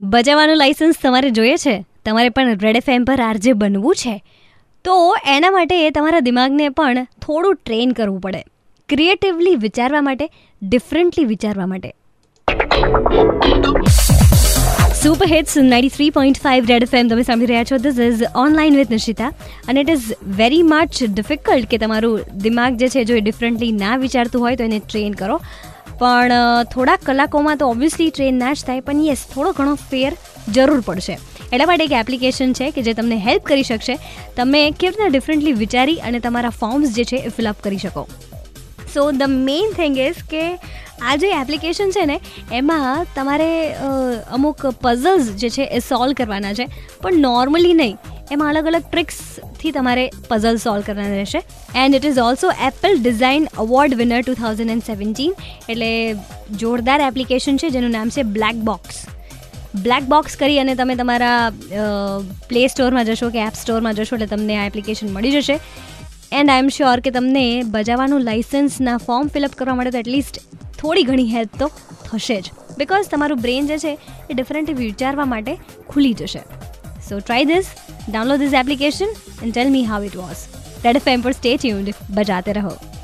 બજાવવાનું licence તમારે જોઈએ છે? તમારે પણ રેડ એફ પર આરજે બનવું છે? તો એના માટે તમારા દિમાગને પણ થોડું ટ્રેન કરવું પડે. ક્રિએટિવલી વિચારવા માટે ડિફરન્ટલી વિચારવા માટે. Super hits ninety three point five red FM તમે સાંભળી રહ્યા છો? This is online with Nishita અને it is very much difficult કે તમારું દિમાગ જે છે, જો એ ડિફરન્ટલી ના વિચારતું હોય તો એને ટ્રેન કરો. પણ થોડાક કલાકોમાં તો ઓબ્વિયસલી ટ્રેન ના જ થાય, પણ યસ થોડો ઘણો ફેર જરૂર પડશે. એટલા માટે એક એપ્લિકેશન છે કે જે તમને હેલ્પ કરી શકશે. તમે કેવી રીતના ડિફરન્ટલી વિચારી અને તમારા ફોર્મ્સ જે છે એ ફિલઅપ કરી શકો. So the main thing is કે આ જે એપ્લિકેશન છે ને, એમાં તમારે અમુક પઝલ્સ જે છે એ સોલ્વ કરવાના છે. પણ નોર્મલી નહીં. એમાં અલગ અલગ ટ્રિક્સથી તમારે પઝલ સોલ્વ કરવાના રહેશે. And it is also Apple design award winner two thousand and seventeen એટલે જોરદાર એપ્લિકેશન છે, જેનું નામ છે બ્લેક બોક્સ બ્લેક બોક્સ કરી અને તમે તમારા પ્લે સ્ટોરમાં જશો કે એપ સ્ટોરમાં જશો, એટલે તમને આ એપ્લિકેશન મળી જશે. એન્ડ આઈ એમ શ્યોર કે તમને બજાવવાનું લાઇસન્સના ફોર્મ ફિલઅપ કરવા માટે તો એટલીસ્ટ થોડી ઘણી હેલ્પ તો થશે જ. બિકોઝ તમારું બ્રેન જે છે, એ ડિફરન્ટ વિચારવા માટે ખુલી જશે. So try this, download this application and tell me how it was. Red FM stay tuned, Bajate raho.